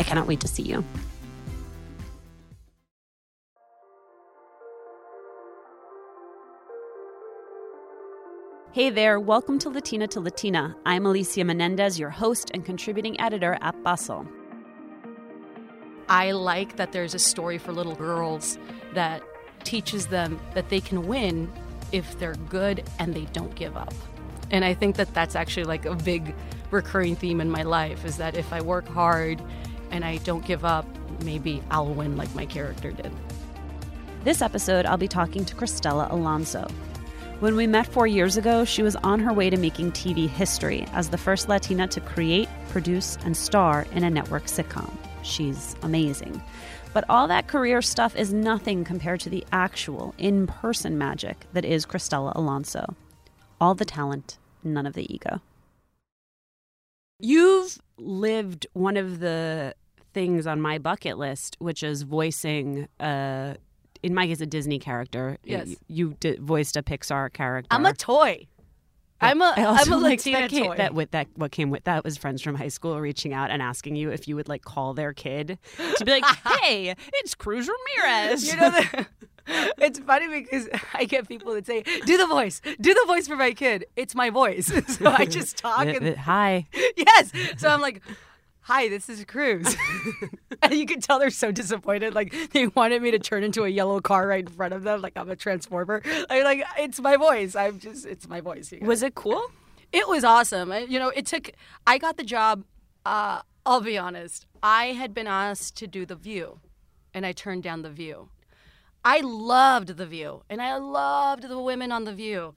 I cannot wait to see you. Hey there, welcome to Latina to Latina. I'm Alicia Menendez, your host and contributing editor at Bustle. I like that there's a story for little girls that teaches them that they can win if they're good and they don't give up. And I think that that's actually like a big recurring theme in my life is that if I work hard and I don't give up, maybe I'll win like my character did. This episode, I'll be talking to Cristela Alonzo. When we met four years ago, she was on her way to making TV history as the first Latina to create, produce, and star in a network sitcom. She's amazing. But all that career stuff is nothing compared to the actual in person magic that is Cristela Alonzo. All the talent, none of the ego. You've lived one of the things on my bucket list, which is voicing uh, in my case a Disney character. Yes, you, you d- voiced a Pixar character. I'm a toy. I'm a I also I'm a like Latina that, came, toy. that with that what came with that was friends from high school reaching out and asking you if you would like call their kid to be like, "Hey, it's Cruz Ramirez." You know that. It's funny because I get people that say, "Do the voice, do the voice for my kid." It's my voice, so I just talk. And, hi. yes, so I'm like, "Hi, this is Cruz," and you can tell they're so disappointed. Like they wanted me to turn into a yellow car right in front of them, like I'm a transformer. I'm like, it's my voice. I'm just, it's my voice. Was it cool? It was awesome. I- You know, it took. I got the job. Uh, I'll be honest. I had been asked to do The View, and I turned down The View. I loved The View, and I loved the women on The View.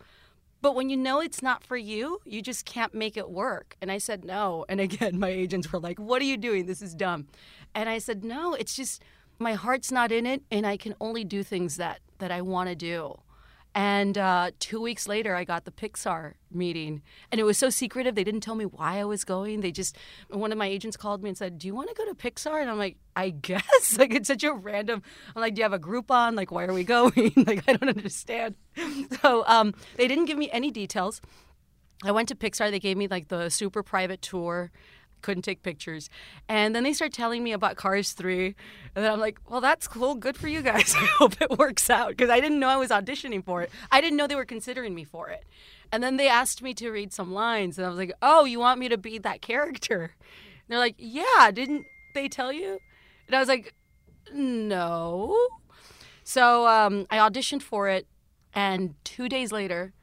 But when you know it's not for you, you just can't make it work. And I said no. And again, my agents were like, "What are you doing? This is dumb." And I said, "No, it's just my heart's not in it, and I can only do things that that I want to do." And uh, two weeks later, I got the Pixar meeting, and it was so secretive. They didn't tell me why I was going. They just one of my agents called me and said, "Do you want to go to Pixar?" And I'm like, "I guess." like it's such a random. I'm like, "Do you have a group on? Like, why are we going?" like I don't understand. So um, they didn't give me any details. I went to Pixar. They gave me like the super private tour. Couldn't take pictures. And then they start telling me about Cars 3. And then I'm like, well, that's cool. Good for you guys. I hope it works out. Because I didn't know I was auditioning for it. I didn't know they were considering me for it. And then they asked me to read some lines. And I was like, oh, you want me to be that character? And they're like, yeah, didn't they tell you? And I was like, no. So um, I auditioned for it. And two days later,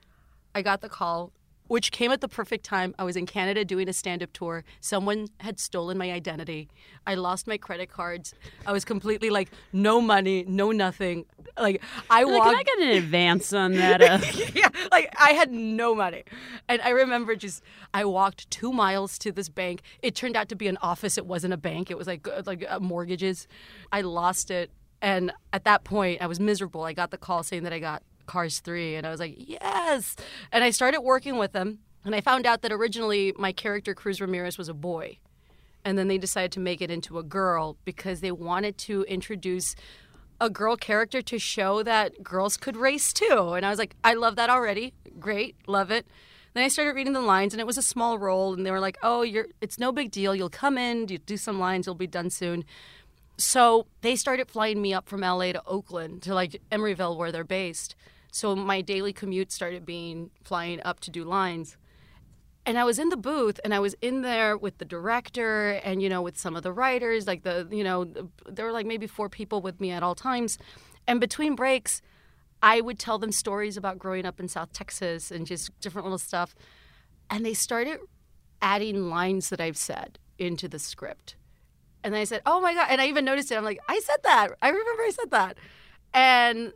I got the call, which came at the perfect time. I was in Canada doing a stand up tour. Someone had stolen my identity. I lost my credit cards. I was completely like, no money, no nothing. Like, I Like, walked. can I get an advance on that? Uh, yeah, like I had no money. And I remember just I walked 2 miles to this bank. It turned out to be an office. It wasn't a bank. It was like uh, like uh, mortgages. I lost it and at that point I was miserable. I got the call saying that I got Cars 3. And I was like, yes. And I started working with them. And I found out that originally my character, Cruz Ramirez, was a boy. And then they decided to make it into a girl because they wanted to introduce a girl character to show that girls could race too. And I was like, I love that already. Great, love it. Then I started reading the lines, and it was a small role, and they were like, "Oh, you're it's no big deal. You'll come in, you do some lines, you'll be done soon." So they started flying me up from LA to Oakland to like Emeryville, where they're based. So my daily commute started being flying up to do lines. And I was in the booth and I was in there with the director and, you know, with some of the writers, like the, you know, there were like maybe four people with me at all times. And between breaks, I would tell them stories about growing up in South Texas and just different little stuff. And they started adding lines that I've said into the script. And I said, "Oh my god!" And I even noticed it. I'm like, "I said that. I remember I said that." And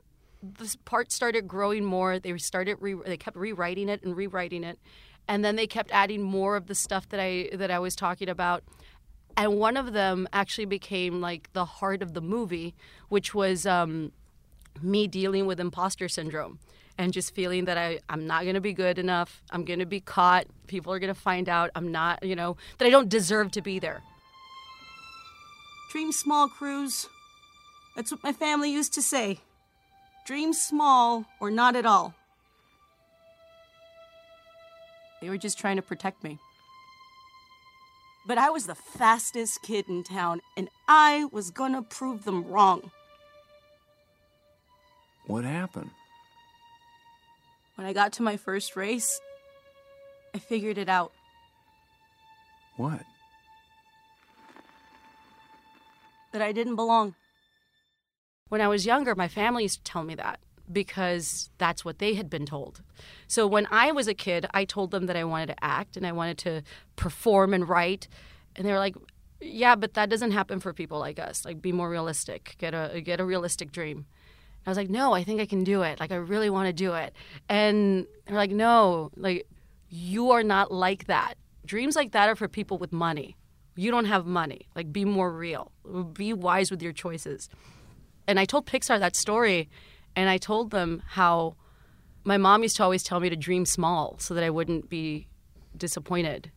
this part started growing more. They started re- they kept rewriting it and rewriting it, and then they kept adding more of the stuff that I that I was talking about. And one of them actually became like the heart of the movie, which was um, me dealing with imposter syndrome and just feeling that I, I'm not going to be good enough. I'm going to be caught. People are going to find out I'm not, you know, that I don't deserve to be there. Dream small, Cruz. That's what my family used to say. Dream small or not at all. They were just trying to protect me. But I was the fastest kid in town, and I was gonna prove them wrong. What happened? When I got to my first race, I figured it out. What? That I didn't belong. When I was younger, my family used to tell me that because that's what they had been told. So when I was a kid, I told them that I wanted to act and I wanted to perform and write. And they were like, yeah, but that doesn't happen for people like us. Like, be more realistic. Get a get a realistic dream. I was like, no, I think I can do it. Like, I really want to do it. And they're like, no, like, you are not like that. Dreams like that are for people with money. You don't have money. Like, be more real. Be wise with your choices. And I told Pixar that story, and I told them how my mom used to always tell me to dream small so that I wouldn't be disappointed.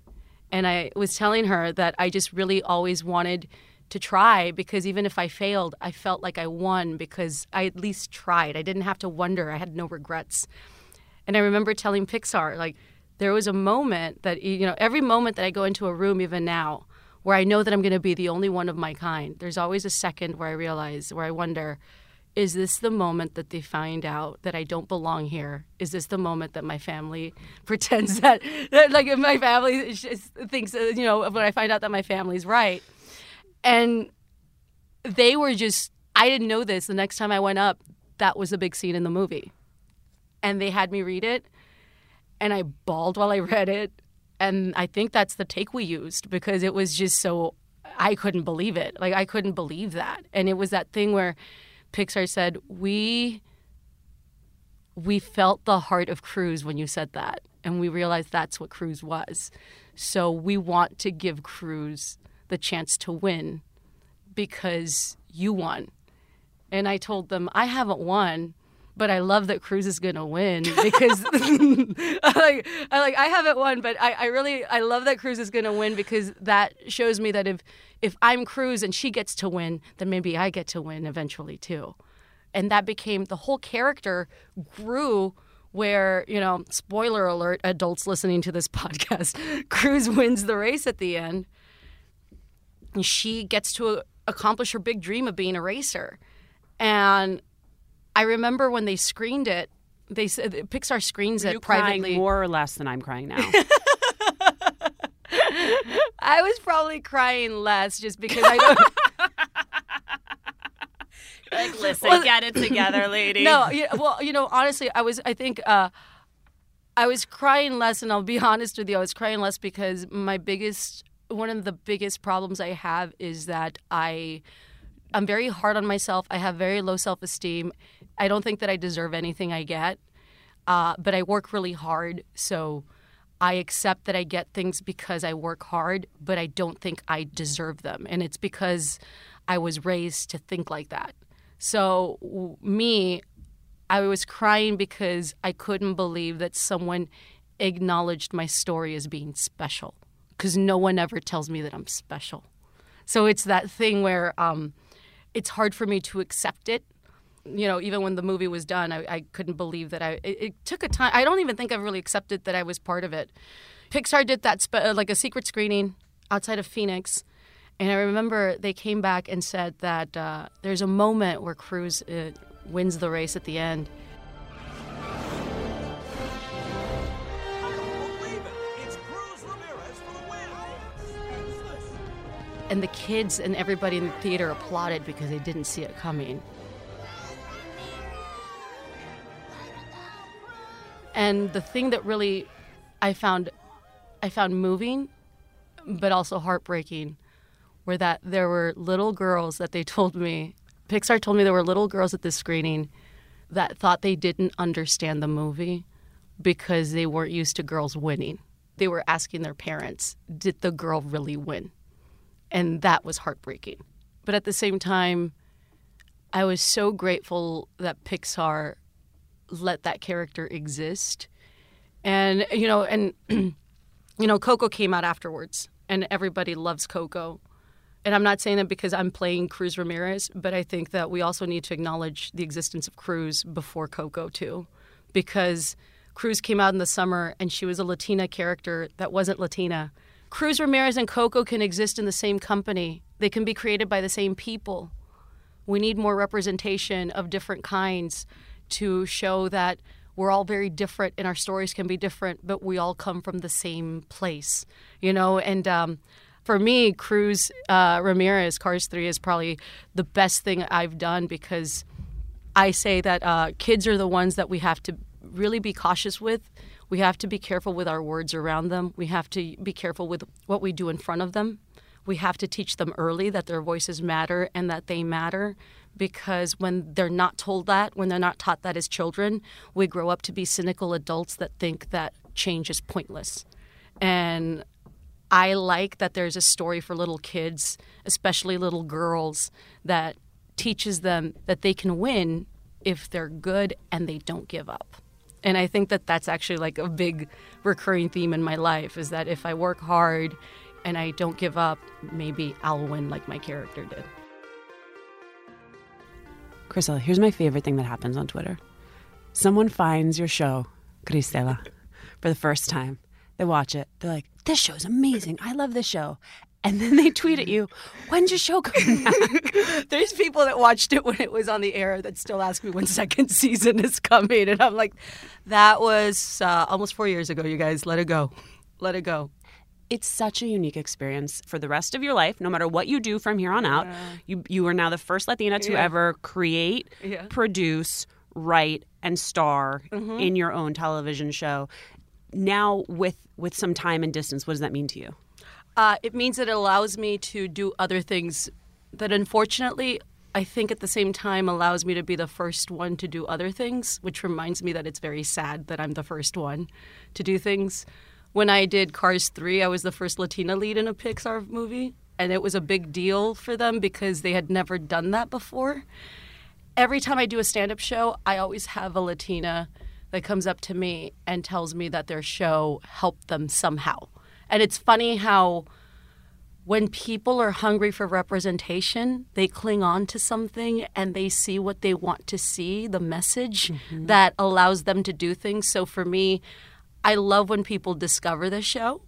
And I was telling her that I just really always wanted to try because even if I failed, I felt like I won because I at least tried. I didn't have to wonder. I had no regrets. And I remember telling Pixar, like, there was a moment that, you know, every moment that I go into a room, even now, where I know that I'm going to be the only one of my kind, there's always a second where I realize, where I wonder, is this the moment that they find out that I don't belong here? Is this the moment that my family pretends mm-hmm. that, that like, my family thinks, you know, when I find out that my family's right? And they were just, I didn't know this. The next time I went up, that was a big scene in the movie. And they had me read it, and I bawled while I read it. And I think that's the take we used because it was just so, I couldn't believe it. Like, I couldn't believe that. And it was that thing where Pixar said, We. We felt the heart of Cruz when you said that, and we realized that's what Cruz was. So we want to give Cruz the chance to win because you won. And I told them, I haven't won, but I love that Cruz is gonna win because I like I like I haven't won, but I, I really I love that Cruz is gonna win because that shows me that if if I'm Cruz and she gets to win, then maybe I get to win eventually too. And that became the whole character grew where, you know, spoiler alert, adults listening to this podcast, Cruz wins the race at the end and she gets to accomplish her big dream of being a racer. And I remember when they screened it, they said Pixar screens Were it you privately. more or less than I'm crying now? I was probably crying less just because I don't. like, listen, Well- get it together, lady. no, yeah, well, you know, honestly, I was. I think uh, I was crying less, and I'll be honest with you, I was crying less because my biggest, one of the biggest problems I have is that I, I'm very hard on myself. I have very low self esteem. I don't think that I deserve anything I get, uh, but I work really hard, so. I accept that I get things because I work hard, but I don't think I deserve them. And it's because I was raised to think like that. So, me, I was crying because I couldn't believe that someone acknowledged my story as being special because no one ever tells me that I'm special. So it's that thing where um, it's hard for me to accept it. You know, even when the movie was done, I, I couldn't believe that I. It, it, took a time. I don't even think I've really accepted that I was part of it. Pixar did that spe- uh, like a secret screening outside of Phoenix, and I remember they came back and said that uh, there's a moment where Cruz uh, wins the race at the end. And the kids and everybody in the theater applauded because they didn't see it coming. And the thing that really I found I found moving but also heartbreaking were that there were little girls that they told me Pixar told me there were little girls at this screening that thought they didn't understand the movie because they weren't used to girls winning. They were asking their parents, did the girl really win? And that was heartbreaking. But at the same time, I was so grateful that Pixar let that character exist. And, you know, and, you know, Coco came out afterwards, and everybody loves Coco. And I'm not saying that because I'm playing Cruz Ramirez, but I think that we also need to acknowledge the existence of Cruz before Coco, too. Because Cruz came out in the summer and she was a Latina character that wasn't Latina. Cruz Ramirez and Coco can exist in the same company, they can be created by the same people. We need more representation of different kinds to show that we're all very different and our stories can be different, but we all come from the same place, you know? And um, for me, Cruz uh, Ramirez, Cars 3 is probably the best thing I've done because I say that uh, kids are the ones that we have to really be cautious with. We have to be careful with our words around them. We have to be careful with what we do in front of them. We have to teach them early that their voices matter and that they matter because when they're not told that, when they're not taught that as children, we grow up to be cynical adults that think that change is pointless. And I like that there's a story for little kids, especially little girls, that teaches them that they can win if they're good and they don't give up. And I think that that's actually like a big recurring theme in my life is that if I work hard and I don't give up, maybe I'll win like my character did. Crystal, here's my favorite thing that happens on Twitter. Someone finds your show, Cristela, for the first time. They watch it. They're like, this show's amazing. I love this show. And then they tweet at you, when's your show coming back? There's people that watched it when it was on the air that still ask me when second season is coming. And I'm like, that was uh, almost four years ago, you guys. Let it go. Let it go. It's such a unique experience for the rest of your life, no matter what you do from here on out. You, you are now the first Latina to Yeah. ever create, Yeah. produce, write, and star Mm-hmm. in your own television show. Now, with, with some time and distance, what does that mean to you? Uh, it means that it allows me to do other things that unfortunately I think at the same time allows me to be the first one to do other things, which reminds me that it's very sad that I'm the first one to do things. When I did Cars 3, I was the first Latina lead in a Pixar movie, and it was a big deal for them because they had never done that before. Every time I do a stand up show, I always have a Latina that comes up to me and tells me that their show helped them somehow. And it's funny how when people are hungry for representation, they cling on to something and they see what they want to see, the message mm-hmm. that allows them to do things. So for me, I love when people discover the show.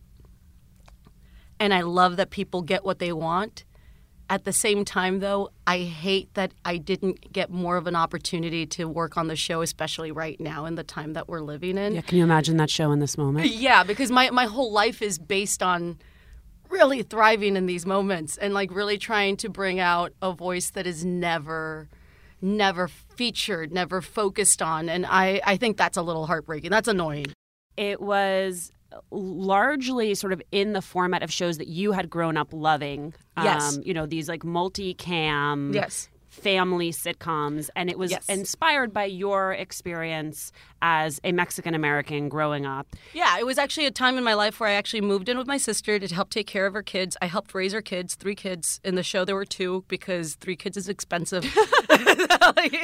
And I love that people get what they want. At the same time, though, I hate that I didn't get more of an opportunity to work on the show, especially right now in the time that we're living in. Yeah, can you imagine that show in this moment? Yeah, because my, my whole life is based on really thriving in these moments and like really trying to bring out a voice that is never never featured, never focused on. And I, I think that's a little heartbreaking. That's annoying. It was largely sort of in the format of shows that you had grown up loving. Yes. Um, you know, these like multicam Yes. family sitcoms, and it was Yes. inspired by your experience as a Mexican American growing up. Yeah, it was actually a time in my life where I actually moved in with my sister to help take care of her kids. I helped raise her kids, three kids. In the show, there were two because three kids is expensive.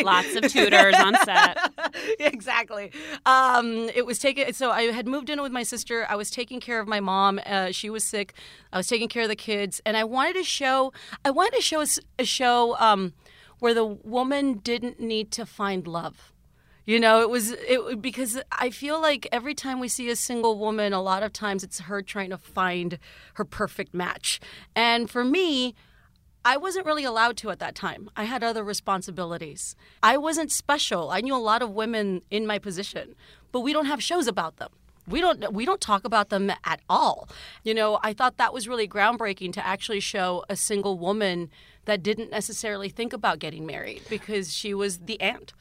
Lots of tutors on set. exactly. Um, it was taken. So I had moved in with my sister. I was taking care of my mom. Uh, she was sick. I was taking care of the kids, and I wanted to show. I wanted to show—a show um, where the woman didn't need to find love. You know, it was it because I feel like every time we see a single woman, a lot of times it's her trying to find her perfect match. And for me, I wasn't really allowed to at that time. I had other responsibilities. I wasn't special. I knew a lot of women in my position, but we don't have shows about them. We don't we don't talk about them at all. You know, I thought that was really groundbreaking to actually show a single woman that didn't necessarily think about getting married because she was the aunt.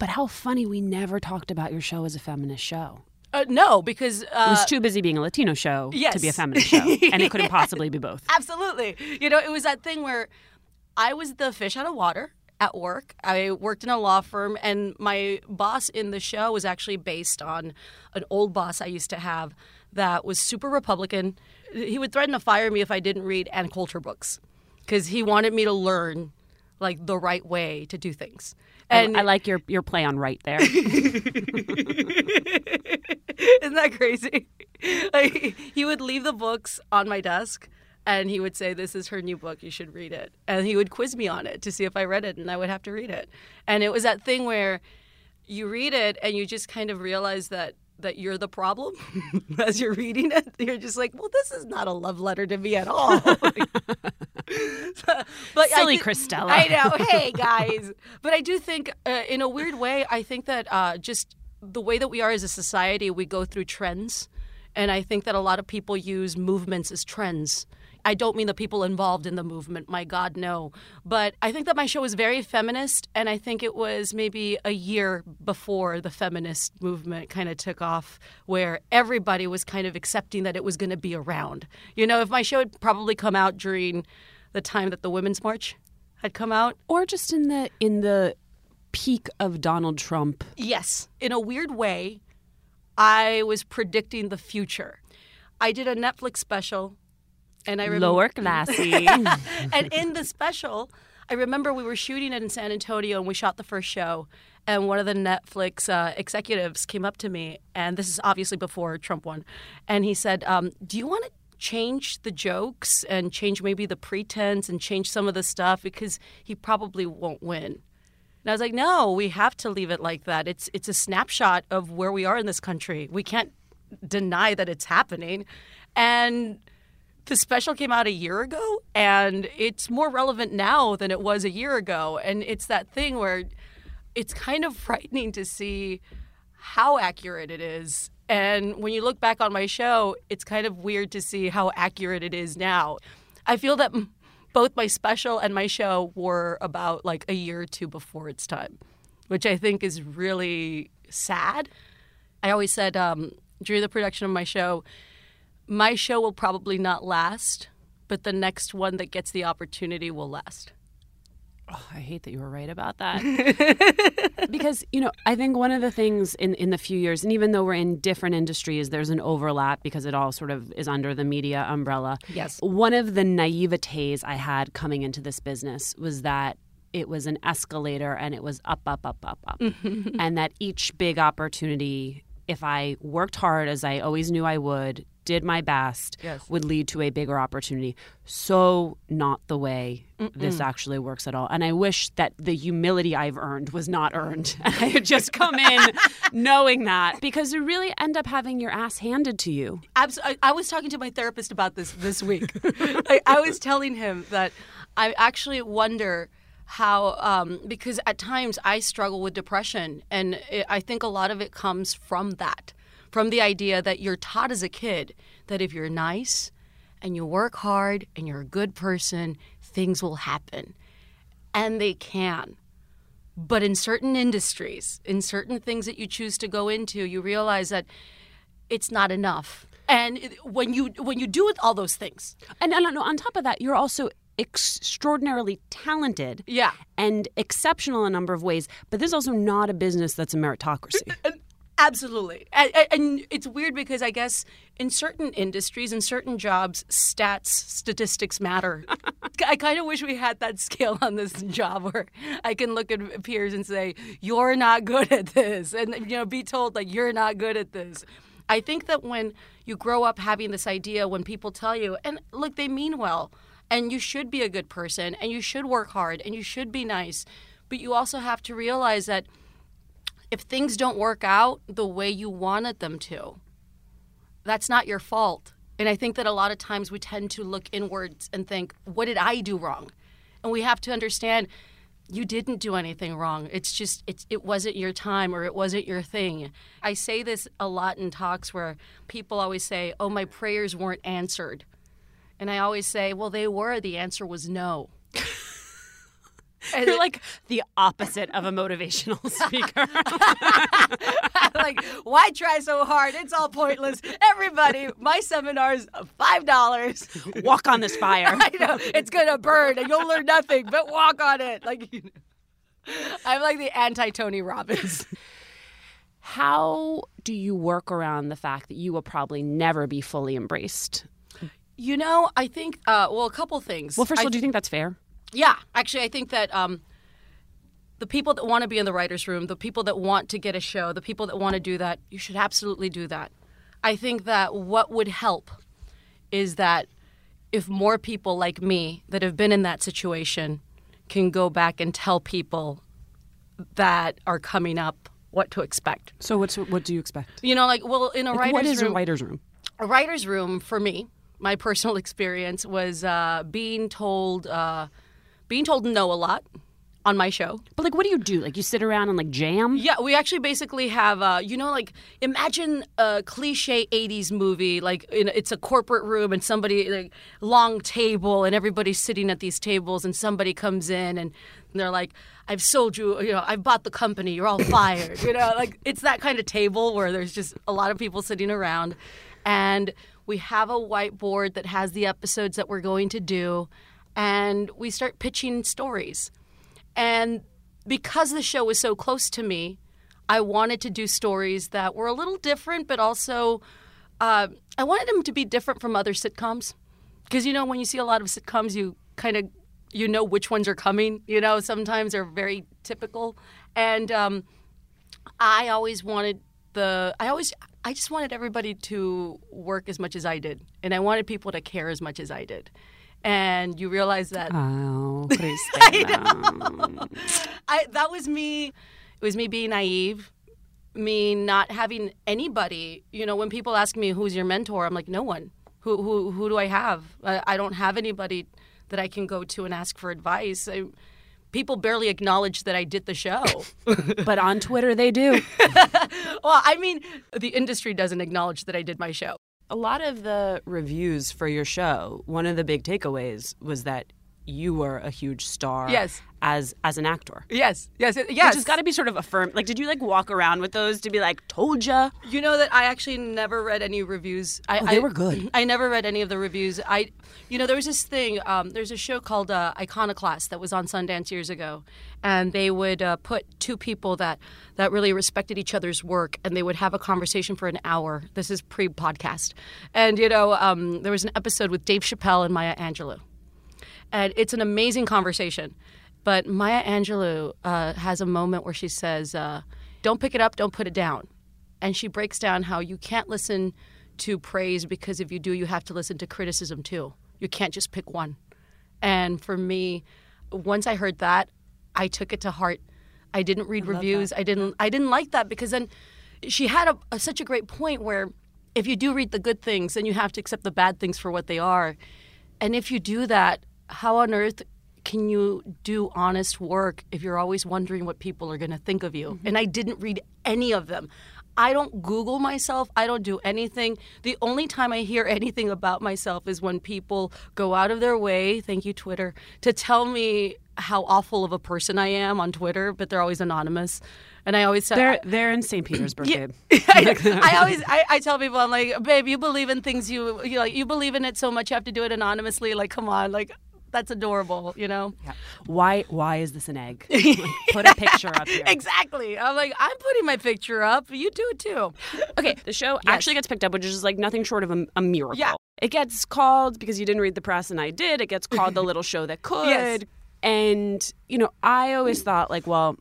But how funny we never talked about your show as a feminist show. Uh, no, because uh, It was too busy being a Latino show to be a feminist show, and it couldn't possibly be both. Absolutely. You know, it was that thing where I was the fish out of water at work. I worked in a law firm, and my boss in the show was actually based on an old boss I used to have that was super Republican. He would threaten to fire me if I didn't read Ann Coulter books because he wanted me to learn like the right way to do things. And I like your your play on right there. Isn't that crazy? Like he would leave the books on my desk and he would say, This is her new book, you should read it. And he would quiz me on it to see if I read it and I would have to read it. And it was that thing where you read it and you just kind of realize that that you're the problem as you're reading it. You're just like, well, this is not a love letter to me at all. but I Silly thi- Cristela. I know. Hey guys, but I do think, uh, in a weird way, I think that uh, just the way that we are as a society, we go through trends, and I think that a lot of people use movements as trends. I don't mean the people involved in the movement, my God, no. But I think that my show was very feminist, and I think it was maybe a year before the feminist movement kind of took off, where everybody was kind of accepting that it was going to be around. You know, if my show had probably come out during the time that the Women's March had come out, or just in the in the peak of Donald Trump. Yes. In a weird way, I was predicting the future. I did a Netflix special, and I remember, Lower classy. and in the special, I remember we were shooting it in San Antonio, and we shot the first show. And one of the Netflix uh, executives came up to me, and this is obviously before Trump won, and he said, um, "Do you want to change the jokes and change maybe the pretense and change some of the stuff because he probably won't win?" And I was like, no, we have to leave it like that. It's it's a snapshot of where we are in this country. We can't deny that it's happening. And the special came out a year ago and it's more relevant now than it was a year ago. And it's that thing where it's kind of frightening to see how accurate it is. And when you look back on my show, it's kind of weird to see how accurate it is now. I feel that both my special and my show were about like a year or two before its time, which I think is really sad. I always said um, during the production of my show, my show will probably not last, but the next one that gets the opportunity will last. Oh, I hate that you were right about that. because, you know, I think one of the things in, in the few years, and even though we're in different industries, there's an overlap because it all sort of is under the media umbrella. Yes. One of the naivetes I had coming into this business was that it was an escalator and it was up, up, up, up, up. and that each big opportunity, if I worked hard as I always knew I would, did my best, Yes. would lead to a bigger opportunity. So, not the way this actually works at all. And I wish that the humility I've earned was not earned. I had just come in knowing that because you really end up having your ass handed to you. Abs- I, I was talking to my therapist about this this week. I, I was telling him that I actually wonder how, um, because at times I struggle with depression, and it, I think a lot of it comes from that, from the idea that you're taught as a kid that if you're nice and you work hard and you're a good person, things will happen. And they can. But in certain industries, in certain things that you choose to go into, you realize that it's not enough. And when you when you do all those things, And, and on top of that, you're also extraordinarily talented Yeah. and exceptional in a number of ways, but this is also not a business that's a meritocracy. Absolutely. And, and- and it's weird because I guess in certain industries, in certain jobs, stats, statistics matter. I kind of wish we had that skill on this job where I can look at peers and say, you're not good at this. And, you know, be told, like, you're not good at this. I think that when you grow up having this idea, when people tell you, and look, they mean well, and you should be a good person, and you should work hard, and you should be nice, but you also have to realize that if things don't work out the way you wanted them to, that's not your fault. And I think that a lot of times we tend to look inwards and think, what did I do wrong? And we have to understand you didn't do anything wrong. It's just it's, it wasn't your time or it wasn't your thing. I say this a lot in talks where people always say, "Oh, my prayers weren't answered." And I always say, "Well, they were. The answer was no." And You're it- like the opposite of a motivational speaker. like, why try so hard? It's all pointless. Everybody, my seminar's five dollars. Walk on this fire. I know it's gonna burn, and you'll learn nothing. But walk on it. Like, you know. I'm like the anti Tony Robbins. How do you work around the fact that you will probably never be fully embraced? You know, I think. Uh, well, a couple things. Well, first of I all, do you think that's fair? Yeah, actually, I think that um, the people that want to be in the writers' room, the people that want to get a show, the people that want to do that, you should absolutely do that. I think that what would help is that if more people like me that have been in that situation can go back and tell people that are coming up what to expect. So what's what do you expect? You know, like well, in a writers' room. what is room, a writer's room? a writer's room for me my personal experience was uh, being told uh, being told no a lot on my show But like, what do you do? Like, you sit around and like jam? yeah we actually basically have uh, you know like imagine a cliche 80s movie like in, it's a corporate room and somebody like long table and everybody's sitting at these tables and somebody comes in and they're like i've sold you you know i've bought the company you're all fired you know like it's that kind of table where there's just a lot of people sitting around and we have a whiteboard that has the episodes that we're going to do and we start pitching stories and because the show was so close to me, I wanted to do stories that were a little different, but also uh, I wanted them to be different from other sitcoms. Because you know, when you see a lot of sitcoms, you kind of you know which ones are coming. You know, sometimes they're very typical, and um, I always wanted the I always I just wanted everybody to work as much as I did, and I wanted people to care as much as I did. And you realize that Oh, down. I that was me. It was me being naive, me not having anybody. You know, when people ask me who's your mentor, I'm like, no one. Who who who do I have? I, I don't have anybody that I can go to and ask for advice. I, people barely acknowledge that I did the show. But on Twitter, they do. well, I mean, the industry doesn't acknowledge that I did my show. A lot of the reviews for your show, one of the big takeaways was that you were a huge star Yes. as as an actor. Yes, yes, yes. Which has got to be sort of affirmed. Like, did you like walk around with those to be like, told ya? You know that I actually never read any reviews. I, Oh, they I- were good. I never read any of the reviews. I, you know, there was this thing. Um, there's a show called uh, Iconoclast that was on Sundance years ago, and they would uh, put two people that that really respected each other's work, and they would have a conversation for an hour. This is pre-podcast, and you know, um, there was an episode with Dave Chappelle and Maya Angelou, and it's an amazing conversation. But Maya Angelou uh, has a moment where she says, uh, "Don't pick it up, don't put it down," and she breaks down how you can't listen to praise because if you do, you have to listen to criticism too. You can't just pick one. And for me, once I heard that, I took it to heart. I didn't read reviews. I didn't. I didn't like that because then she had a, a, such a great point where if you do read the good things, then you have to accept the bad things for what they are. And if you do that, how on earth can you do honest work if you're always wondering what people are going to think of you? Mm-hmm. And I didn't read any of them. I don't Google myself. I don't do anything. The only time I hear anything about myself is when people go out of their way, thank you, Twitter, to tell me how awful of a person I am on Twitter, but they're always anonymous. And I always say, They're they're in St. Petersburg, yeah. babe. I, I always I, I tell people I'm like, babe, you believe in things you you like you believe in it so much you have to do it anonymously. Like, come on, like That's adorable, you know? Why why is this an egg? Put a picture up here. Exactly. I'm like, I'm putting my picture up. You do it too. Okay, the show actually gets picked up, which is like nothing short of a, a miracle. Yeah. It gets called because you didn't read the press and I did. It gets called the little show that could. Yes. And you know, I always thought like, well,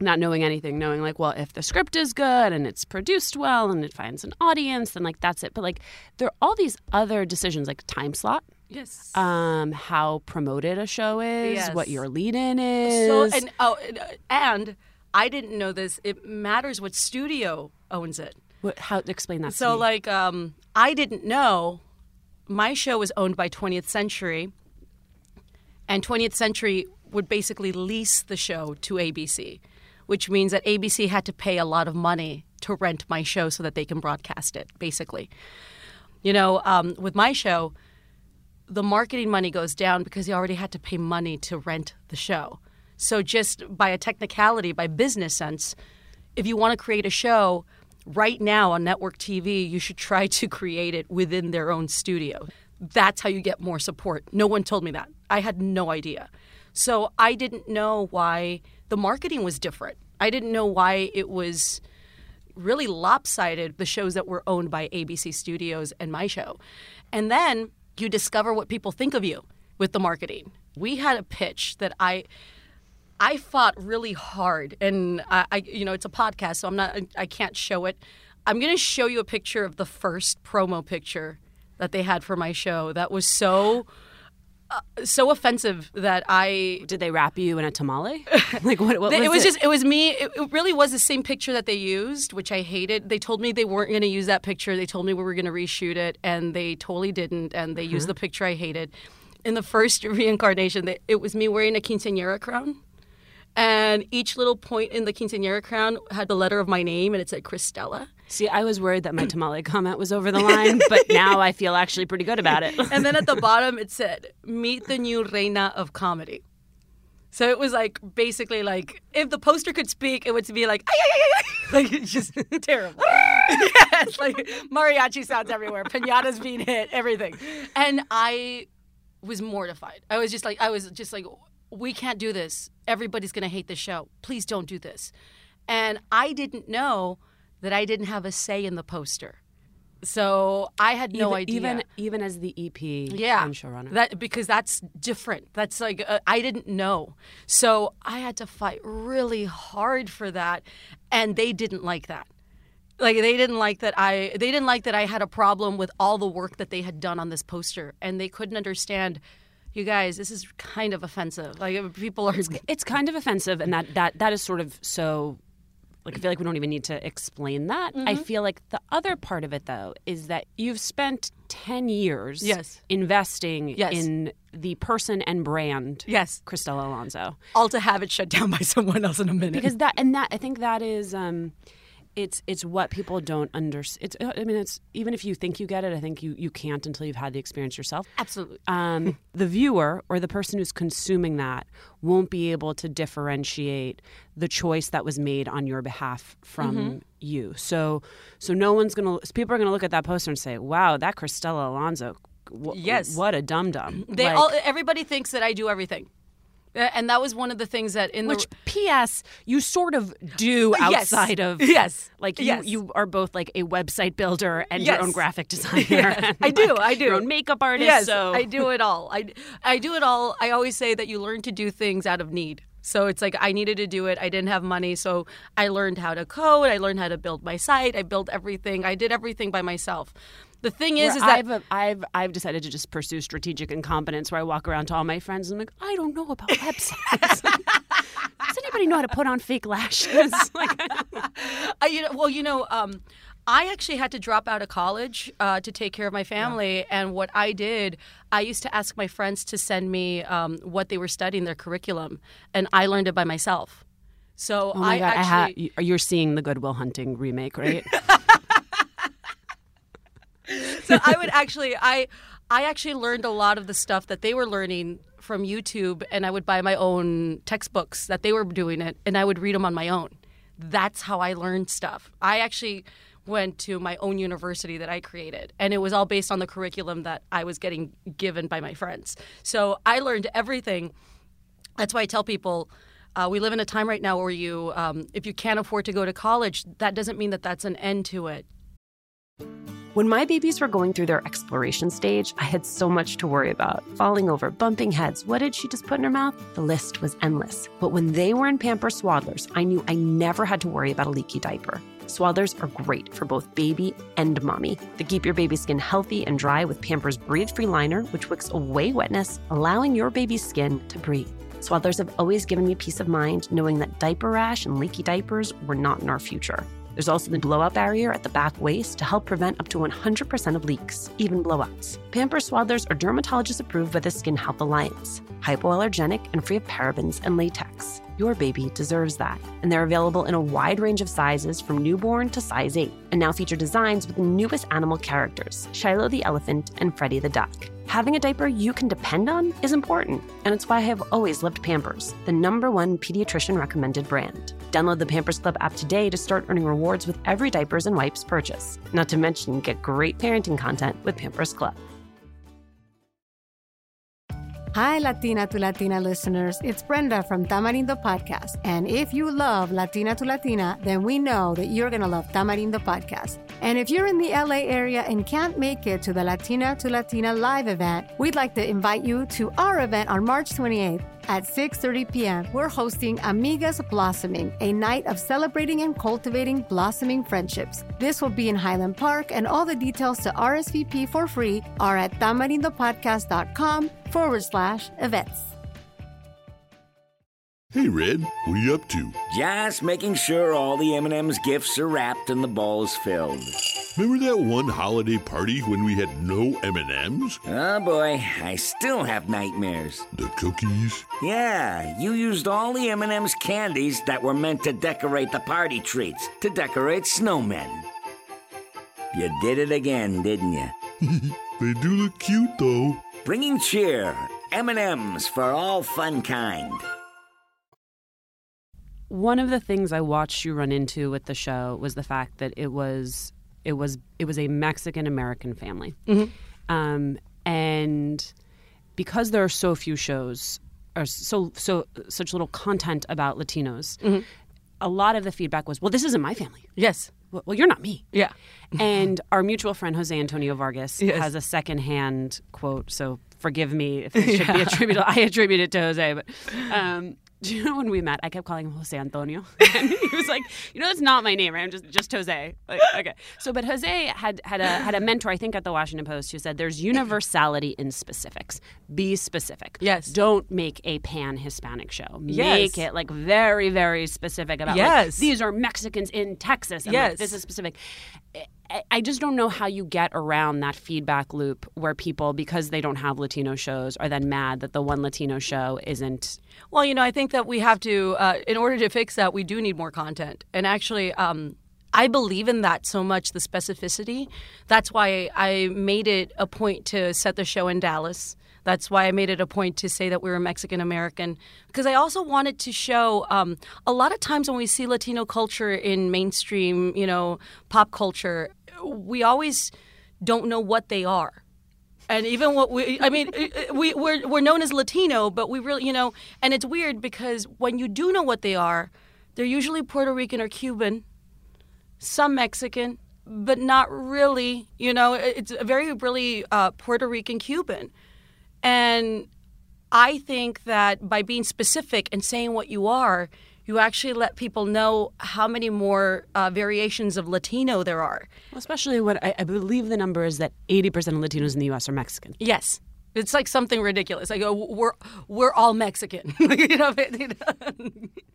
not knowing anything, knowing like, well, if the script is good and it's produced well and it finds an audience, then like that's it. But like there are all these other decisions like time slot, Yes. um, how promoted a show is, Yes. what your lead in is. so and oh and, uh, and I didn't know this. It matters what studio owns it. what, how explain that to So like um I didn't know my show was owned by 20th Century and 20th Century would basically lease the show to ABC, which means that ABC had to pay a lot of money to rent my show so that they can broadcast it basically. You know, um, with my show, the marketing money goes down because they already had to pay money to rent the show. So just by a technicality, by business sense, if you want to create a show right now on network TV, you should try to create it within their own studio. That's how you get more support. No one told me that. I had no idea. So I didn't know why the marketing was different. I didn't know why it was really lopsided the shows that were owned by ABC Studios and my show. And then you discover what people think of you with the marketing. We had a pitch that I I fought really hard and I, I you know it's a podcast so I'm not I can't show it. I'm going to show you a picture of the first promo picture that they had for my show that was so uh, so offensive that I Did they wrap you in a tamale? like what? what it was was it? just it was me it, it really was the same picture that they used which i hated they told me they weren't going to use that picture they told me we were going to reshoot it and they totally didn't and they used the picture i hated in the first reincarnation they, it was me wearing a quinceanera crown and each little point in the quinceanera crown had the letter of my name and it said Cristela. See, I was worried that my tamale comment was over the line, but now I feel actually pretty good about it. and then at the bottom it said meet the new reina of comedy so it was like basically like if the poster could speak it would be like "Ay, ay, ay, ay, ay." like it's just terrible yes like mariachi sounds everywhere pinatas being hit everything and i was mortified i was just like i was just like we can't do this. Everybody's gonna hate the show. Please don't do this. And i didn't know that i didn't have a say in the poster. So i had no even, idea. Even even as the EP yeah. and showrunner. that because that's different. That's like uh, i didn't know. So i had to fight really hard for that and they didn't like that. Like they didn't like that i they didn't like that i had a problem with all the work that they had done on this poster and they couldn't understand you guys this is kind of offensive like people are it's kind of offensive, and that that that is sort of so. Like I feel like we don't even need to explain that. I Mm-hmm. feel like the other part of it though is that you've spent 10 years Yes. investing Yes. in the person and brand yes Cristela Alonzo. all to have it shut down by someone else in a minute because that and that I think that is um it's it's what people don't understand. It's I mean it's even if you think you get it, I think you you can't until you've had the experience yourself. absolutely Um, the viewer or the person who's consuming that won't be able to differentiate the choice that was made on your behalf from Mm-hmm. you. So so no one's gonna people are gonna look at that poster and say, "Wow, that Cristela Alonzo." wh- Yes. what a dum dum. they all everybody thinks that i do everything Uh, and that was one of the things that in Which the P.S. you sort of do uh, Yes. outside of Yes. like you Yes. you are both like a website builder and Yes. your own graphic designer. Yes, I do, like, I do. Your own makeup artist. Yes, so I do it all. I, I do it all. I always say that you learn to do things out of need. So it's like I needed to do it. I didn't have money, so I learned how to code. I learned how to build my site. I built everything. I did everything by myself. The thing is, Where is that I've, I've I've decided to just pursue strategic incompetence, where I walk around to all my friends and I'm like, I don't know about websites. Does anybody know how to put on fake lashes? like, I, you know, well, you know, um, I actually had to drop out of college uh, to take care of my family. And what I did, I used to ask my friends to send me um, what they were studying, their curriculum, and I learned it by myself. So oh my I god, I actually, ha- you're seeing the Goodwill Hunting remake, right? so I would actually I I actually learned a lot of the stuff that they were learning from YouTube and I would buy my own textbooks that they were doing it and I would read them on my own. That's how I learned stuff. I actually went to my own university that I created. And it was all based on the curriculum that I was getting given by my friends. So I learned everything. That's why I tell people uh, we live in a time right now where you, um, if you can't afford to go to college, that doesn't mean that that's an end to it. When my babies were going through their exploration stage, I had so much to worry about falling over, bumping heads. What did she just put in her mouth? The list was endless. But when they were in Pampers Swaddlers, I knew I never had to worry about a leaky diaper. Swaddlers are great for both baby and mommy. They keep your baby's skin healthy and dry with Pampers Breathe Free Liner, which wicks away wetness, allowing your baby's skin to breathe. Swaddlers have always given me peace of mind knowing that diaper rash and leaky diapers were not in our future. There's also the blowout barrier at the back waist to help prevent up to 100% of leaks, even blowouts. Pampers Swaddlers are dermatologist approved by the Skin Health Alliance, hypoallergenic and free of parabens and latex. Your baby deserves that. And they're available in a wide range of sizes from newborn to size 8, and now feature designs with the newest animal characters Shiloh the elephant and Freddie the duck. Having a diaper you can depend on is important, and it's why I have always loved Pampers, the number one pediatrician recommended brand. Download the Pampers Club app today to start earning rewards with every diapers and wipes purchase. Not to mention, get great parenting content with Pampers Club. Hi, Latina to Latina listeners. It's Brenda from Tamarindo Podcast. And if you love Latina to Latina, then we know that you're going to love Tamarindo Podcast. And if you're in the LA area and can't make it to the Latina to Latina live event, we'd like to invite you to our event on March 28th at 6:30 p.m. We're hosting Amigas Blossoming, a night of celebrating and cultivating blossoming friendships. This will be in Highland Park, and all the details to RSVP for free are at tamarindopodcast.com forward slash events. Hey, Red, what are you up to? Just making sure all the M&M's gifts are wrapped and the ball's filled. Remember that one holiday party when we had no M&Ms? Oh boy, I still have nightmares. The cookies? Yeah, you used all the M&M's candies that were meant to decorate the party treats, to decorate snowmen. You did it again, didn't you? they do look cute, though. Bringing cheer, M&M's for all fun kind. One of the things I watched you run into with the show was the fact that it was it was it was a Mexican American family, Mhm. um, and because there are so few shows or so so such little content about Latinos, Mhm. a lot of the feedback was, "Well, this isn't my family." Yes. Well, well, you're not me. Yeah. and our mutual friend Jose Antonio Vargas Yes. has a secondhand quote. So forgive me if it should be attributed. I attribute it to Jose, but um, do you know when we met? I kept calling him Jose Antonio, and he was like, "You know, that's not my name, right? I'm just just Jose." Like, okay. So, but Jose had had a had a mentor, I think, at the Washington Post, who said, "There's universality in specifics. Be specific. Yes. Don't make a pan Hispanic show. Yes. Make it like very very specific about. like, Yes. these are Mexicans in Texas. and, like, Yes. this is specific. I- just don't know how you get around that feedback loop where people, because they don't have Latino shows, are then mad that the one Latino show isn't. Well, you know, I think that we have to, uh, in order to fix that, we do need more content. And actually, um, I believe in that so much, the specificity. That's why I made it a point to set the show in Dallas. That's why I made it a point to say that we were Mexican American. Because I also wanted to show um, a lot of times when we see Latino culture in mainstream, you know, pop culture, we always don't know what they are. And even what we i mean we we're, we're known as latino but we really you know and it's weird because when you do know what they are they're usually puerto rican or cuban some mexican but not really you know it's a very really uh, puerto rican cuban. And i think that by being specific and saying what you are you actually let people know how many more uh, variations of latino there are Especially when I, I believe the number is that 80% of Latinos in the U.S. are Mexican. Yes. It's like something ridiculous. Like, oh, we're we're all Mexican. you know, you know?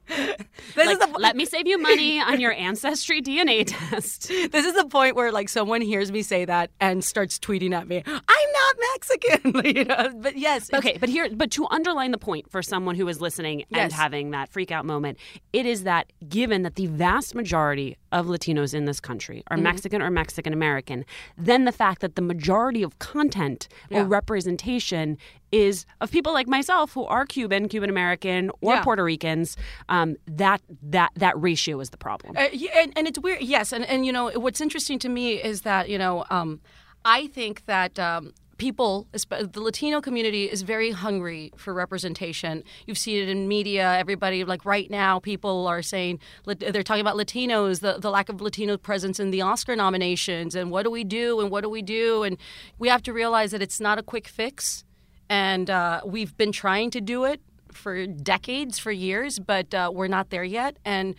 this Like, is the let me save you money on your ancestry DNA test. this is the point where like someone hears me say that and starts tweeting at me. I'm not Mexican. you know, but yes. Okay, but here, but to underline the point for someone who is listening and having that freak out moment, it is that given that the vast majority of Latinos in this country are Mm-hmm. Mexican or Mexican American, then the fact that the majority of content Yeah. or representation representation is of people like myself who are Cuban, Cuban American, or Yeah. Puerto Ricans. Um, that that that ratio is the problem. Uh, yeah, and, and it's weird. Yes, and, and you know what's interesting to me is that you know um, I think that. Um, People, the Latino community is very hungry for representation. You've seen it in media. Everybody, like right now, people are saying they're talking about Latinos, the, the lack of Latino presence in the Oscar nominations, and what do we do, and what do we do, and we have to realize that it's not a quick fix, and uh, we've been trying to do it for decades, for years, but uh, we're not there yet, and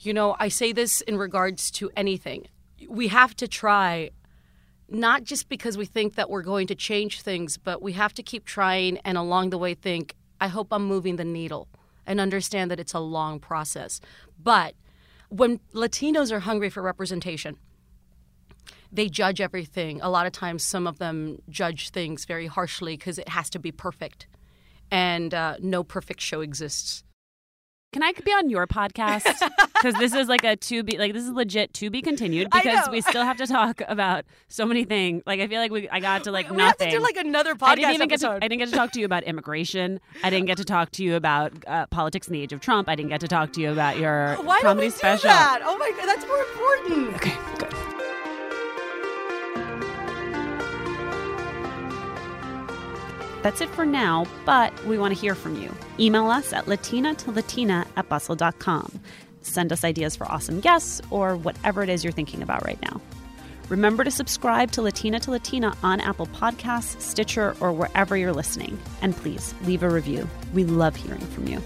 you know, I say this in regards to anything. We have to try, not just because we think that we're going to change things, but we have to keep trying and along the way think, I hope I'm moving the needle and understand that it's a long process. But when Latinos are hungry for representation, they judge everything. A lot of times, some of them judge things very harshly because it has to be perfect. And uh, no perfect show exists. Can I be on your podcast? Because this is like a to be like this is legit to be continued because we still have to talk about so many things. Like I feel like we I got to like we have to do like another podcast I didn't even get to. I didn't get to talk to you about immigration. I didn't get to talk to you about uh, politics in the age of Trump. I didn't get to talk to you about your Why don't comedy we do special. that? Oh my god, that's more important. Okay, That's it for now, but we want to hear from you. Email us at latina to latina at bustle.com. Send us ideas for awesome guests or whatever it is you're thinking about right now. Remember to subscribe to Latina to Latina on Apple Podcasts, Stitcher, or wherever you're listening. And please leave a review. We love hearing from you.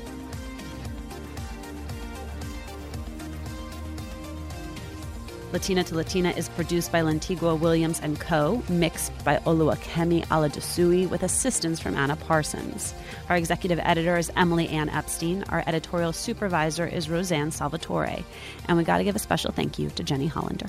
Latina to Latina is produced by Lantigua Williams and Co., mixed by Oluwakemi Aladesuyi, with assistance from Anna Parsons. Our executive editor is Emily Ann Epstein. Our editorial supervisor is Roseanne Salvatore. And we got to give a special thank you to Jenny Hollander.